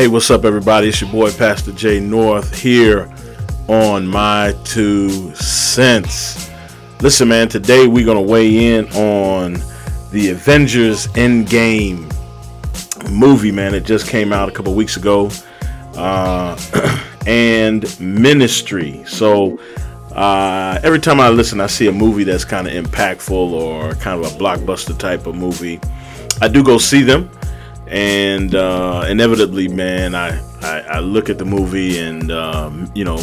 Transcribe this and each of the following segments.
Hey, what's up, everybody? It's your boy, Pastor Jay North, here on My Two Cents. Listen, man, today we're going to weigh in on the Avengers Endgame movie, man. It just came out a couple weeks ago. Uh, and Ministry. So, uh, every time I listen, I see a movie that's kind of impactful or kind of a blockbuster type of movie. I do go see them, and uh, inevitably, man, I, I, I look at the movie and um, you know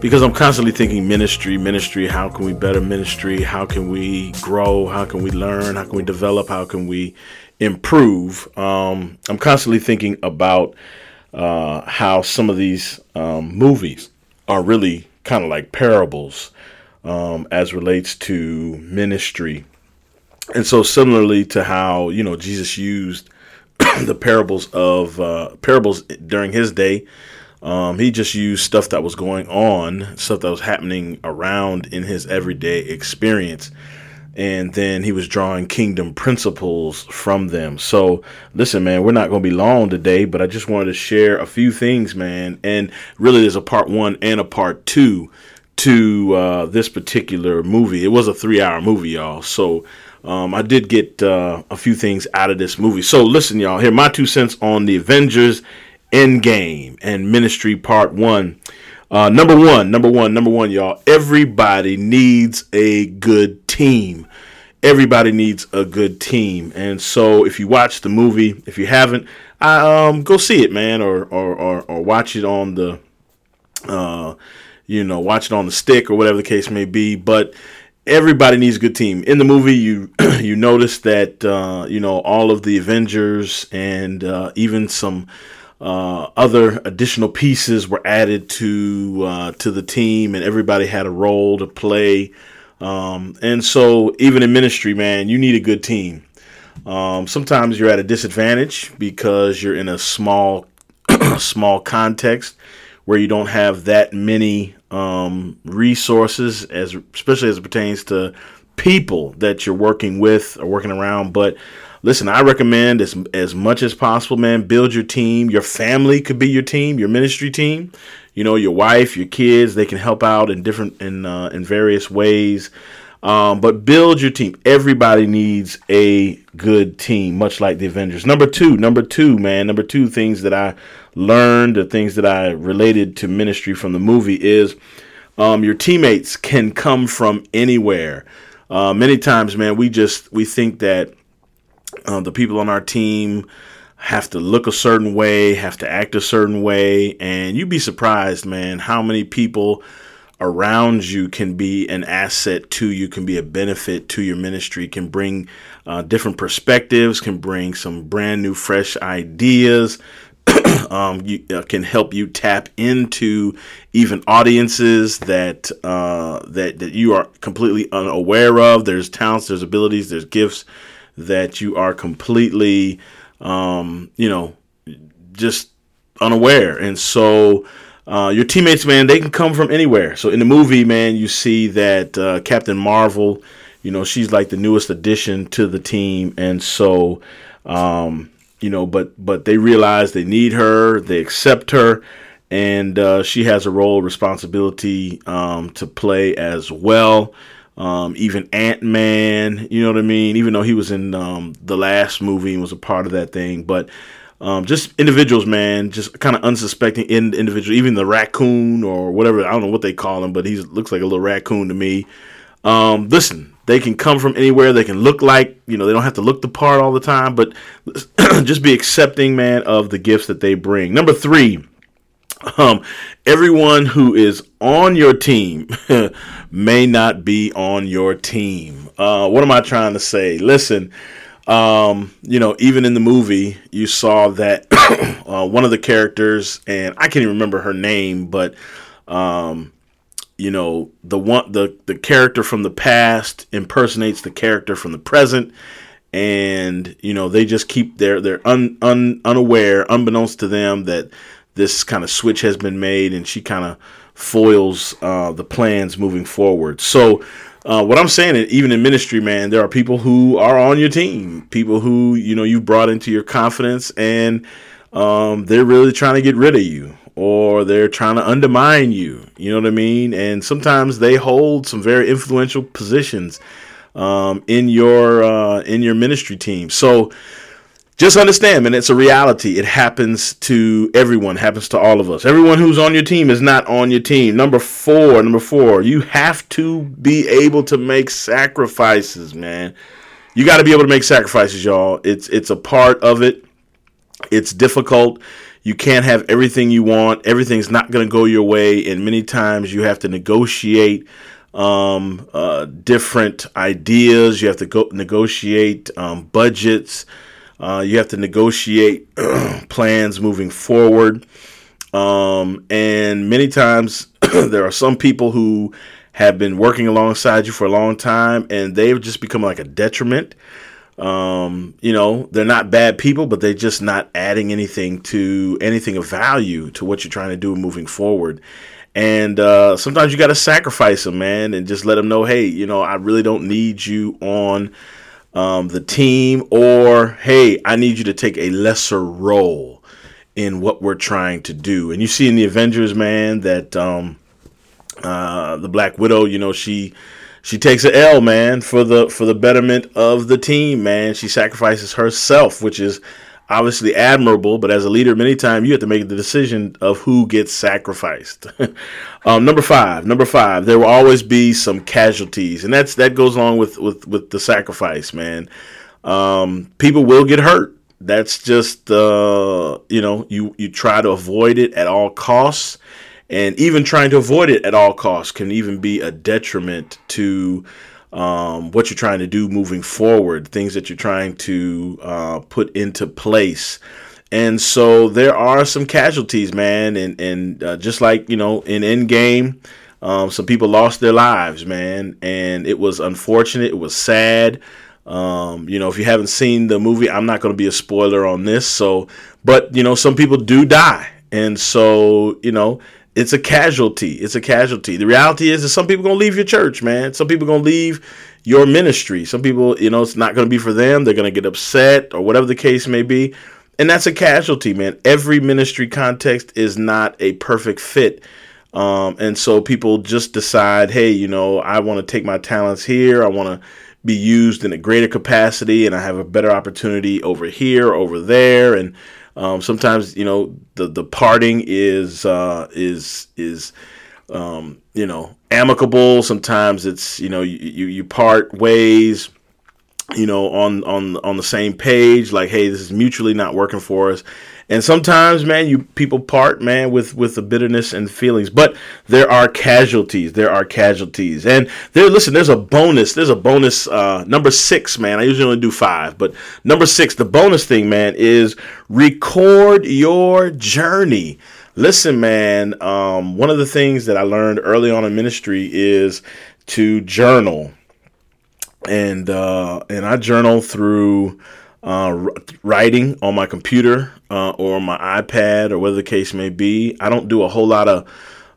because I'm constantly thinking ministry, ministry. How can we better ministry? How can we grow? How can we learn? How can we develop? How can we improve? Um, I'm constantly thinking about uh, how some of these um, movies are really kind of like parables um, as relates to ministry. And so, similarly to how you know Jesus used the parables of uh, parables during his day, um, he just used stuff that was going on, stuff that was happening around in his everyday experience, and then he was drawing kingdom principles from them. So, listen, man, we're not going to be long today, but I just wanted to share a few things, man. And really, there's a part one and a part two to uh, this particular movie. It was a three hour movie, y'all. So um, I did get uh, a few things out of this movie. So listen, y'all, here my two cents on the Avengers Endgame and Ministry Part One. Uh, number one, number one, number one, y'all. Everybody needs a good team. Everybody needs a good team. And so, if you watch the movie, if you haven't, I, um, go see it, man, or or, or, or watch it on the uh, you know, watch it on the stick or whatever the case may be. But everybody needs a good team. In the movie, you you notice that uh, you know all of the Avengers and uh, even some uh, other additional pieces were added to uh, to the team, and everybody had a role to play. Um, and so, even in ministry, man, you need a good team. Um, sometimes you're at a disadvantage because you're in a small small context where you don't have that many um, resources, as especially as it pertains to people that you're working with or working around. But listen, I recommend as as much as possible, man. Build your team. Your family could be your team, your ministry team. You know, your wife, your kids, they can help out in different in uh, in various ways. Um, but build your team. Everybody needs a good team, much like the Avengers. Number two, number two, man, number two things that I learned, the things that I related to ministry from the movie is um, your teammates can come from anywhere. Uh, many times, man, we just we think that uh, the people on our team have to look a certain way, have to act a certain way, and you'd be surprised, man, how many people around you can be an asset to you, can be a benefit to your ministry, can bring uh, different perspectives, can bring some brand new, fresh ideas. um, you, uh, can help you tap into even audiences that uh, that that you are completely unaware of. There's talents, there's abilities, there's gifts that you are completely, um, you know, just unaware. And so, uh, your teammates, man, they can come from anywhere. So in the movie, man, you see that uh, Captain Marvel, you know, she's like the newest addition to the team, and so, um, you know, but but they realize they need her, they accept her, and uh, she has a role, responsibility um, to play as well. Um, even Ant Man, you know what I mean? Even though he was in um, the last movie and was a part of that thing, but um, just individuals, man, just kind of unsuspecting in individual, even the raccoon or whatever. I don't know what they call him, but he looks like a little raccoon to me. Um, listen, they can come from anywhere. They can look like, you know, they don't have to look the part all the time, but just be accepting, man, of the gifts that they bring. Number three, um, everyone who is on your team may not be on your team. Uh, what am I trying to say? Listen, um, you know, even in the movie, you saw that uh, one of the characters, and I can't even remember her name, but um, you know, the one the the character from the past impersonates the character from the present, and you know they just keep their they're un, un, unaware, unbeknownst to them that this kind of switch has been made, and she kind of foils uh, the plans moving forward. So uh, what I'm saying, is, even in ministry, man, there are people who are on your team, people who you know you brought into your confidence, and um, they're really trying to get rid of you or they're trying to undermine you. You know what I mean? And sometimes they hold some very influential positions um, in your uh, in your ministry team. So just understand, man, it's a reality. It happens to everyone, happens to all of us. Everyone who's on your team is not on your team. Number four, number four, you have to be able to make sacrifices, man. You got to be able to make sacrifices, y'all. It's it's a part of it. It's difficult. You can't have everything you want. Everything's not going to go your way, and many times you have to negotiate um, uh, different ideas. You have to go negotiate um, budgets. Uh, you have to negotiate plans moving forward. Um, and many times there are some people who have been working alongside you for a long time and they've just become like a detriment. Um, you know, they're not bad people, but they're just not adding anything to anything of value to what you're trying to do moving forward. And uh, sometimes you got to sacrifice them, man, and just let them know, hey, you know, I really don't need you on um, the team, or hey, I need you to take a lesser role in what we're trying to do. And you see in the Avengers, man, that um, uh, the Black Widow, you know, she she takes a L, man, for the for the betterment of the team, man. She sacrifices herself, which is obviously admirable, but as a leader, many times you have to make the decision of who gets sacrificed. um, number five, number five, there will always be some casualties, and that's that goes along with with with the sacrifice, man. Um, people will get hurt. That's just uh, you know you you try to avoid it at all costs, and even trying to avoid it at all costs can even be a detriment to um, what you're trying to do moving forward, things that you're trying to uh, put into place. And so there are some casualties, man, and and uh, just like you know in Endgame, um, some people lost their lives, man, and it was unfortunate. It was sad. Um, you know, if you haven't seen the movie, I'm not going to be a spoiler on this. So, but you know, some people do die, and so you know, it's a casualty. It's a casualty. The reality is that some people gonna leave your church, man. Some people gonna leave your ministry. Some people, you know, it's not gonna be for them. They're gonna get upset or whatever the case may be. And that's a casualty, man. Every ministry context is not a perfect fit. Um, and so people just decide, hey, you know, I want to take my talents here. I want to be used in a greater capacity, and I have a better opportunity over here, over there, and um, sometimes you know the the parting is uh, is is um, you know amicable. Sometimes it's you know you, you, you part ways you know on on on the same page. Like hey this is mutually not working for us and sometimes man you people part man with with the bitterness and feelings. But there are casualties. There are casualties. And there listen there's a bonus. There's a bonus uh number six man. I usually only do five but number six the bonus thing man is record your journey. Listen man um one of the things that i learned early on in ministry is to journal. And uh, and I journal through uh, writing on my computer uh, or my iPad or whatever the case may be. I don't do a whole lot of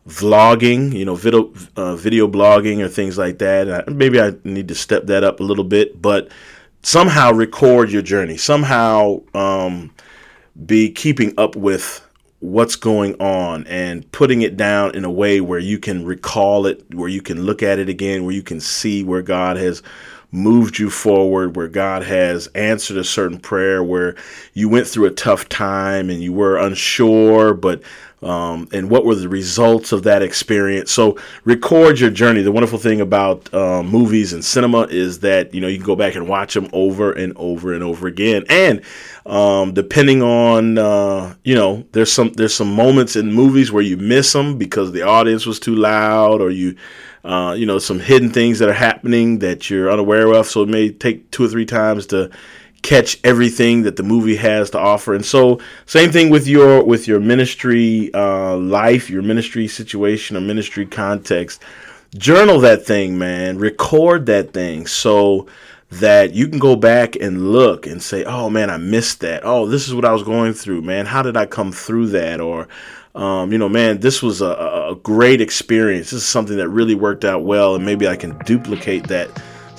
vlogging, you know, video uh, video blogging or things like that. I, maybe I need to step that up a little bit, but somehow record your journey. Somehow um, be keeping up with what's going on and putting it down in a way where you can recall it, where you can look at it again, where you can see where God has moved you forward, where God has answered a certain prayer, where you went through a tough time and you were unsure, but um, and what were the results of that experience. So record your journey. The wonderful thing about uh, movies and cinema is that you know you can go back and watch them over and over and over again. And um, depending on uh, you know, there's some there's some moments in movies where you miss them because the audience was too loud or you uh, you know, some hidden things that are happening that you're unaware So it may take two or three times to catch everything that the movie has to offer. And so, same thing with your with your ministry uh, life, your ministry situation, or ministry context. Journal that thing, man. Record that thing so that you can go back and look and say, "Oh man, I missed that. Oh, this is what I was going through, man. How did I come through that?" Or um, you know, man, this was a, a great experience. This is something that really worked out well, and maybe I can duplicate that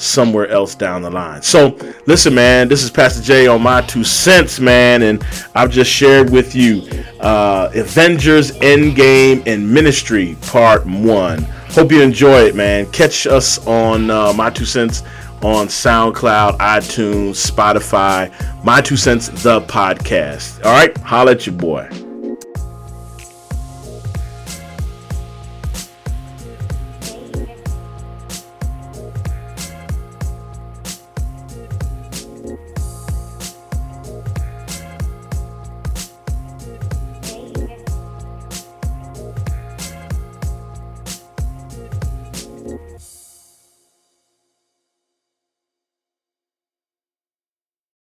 somewhere else down the line. So, listen, man, this is Pastor J on my two cents, man, and I've just shared with you uh, Avengers Endgame and Ministry Part 1. Hope you enjoy it, man. Catch us on uh, my two cents on SoundCloud, iTunes, Spotify. My two cents, the podcast. All right, holla at your boy.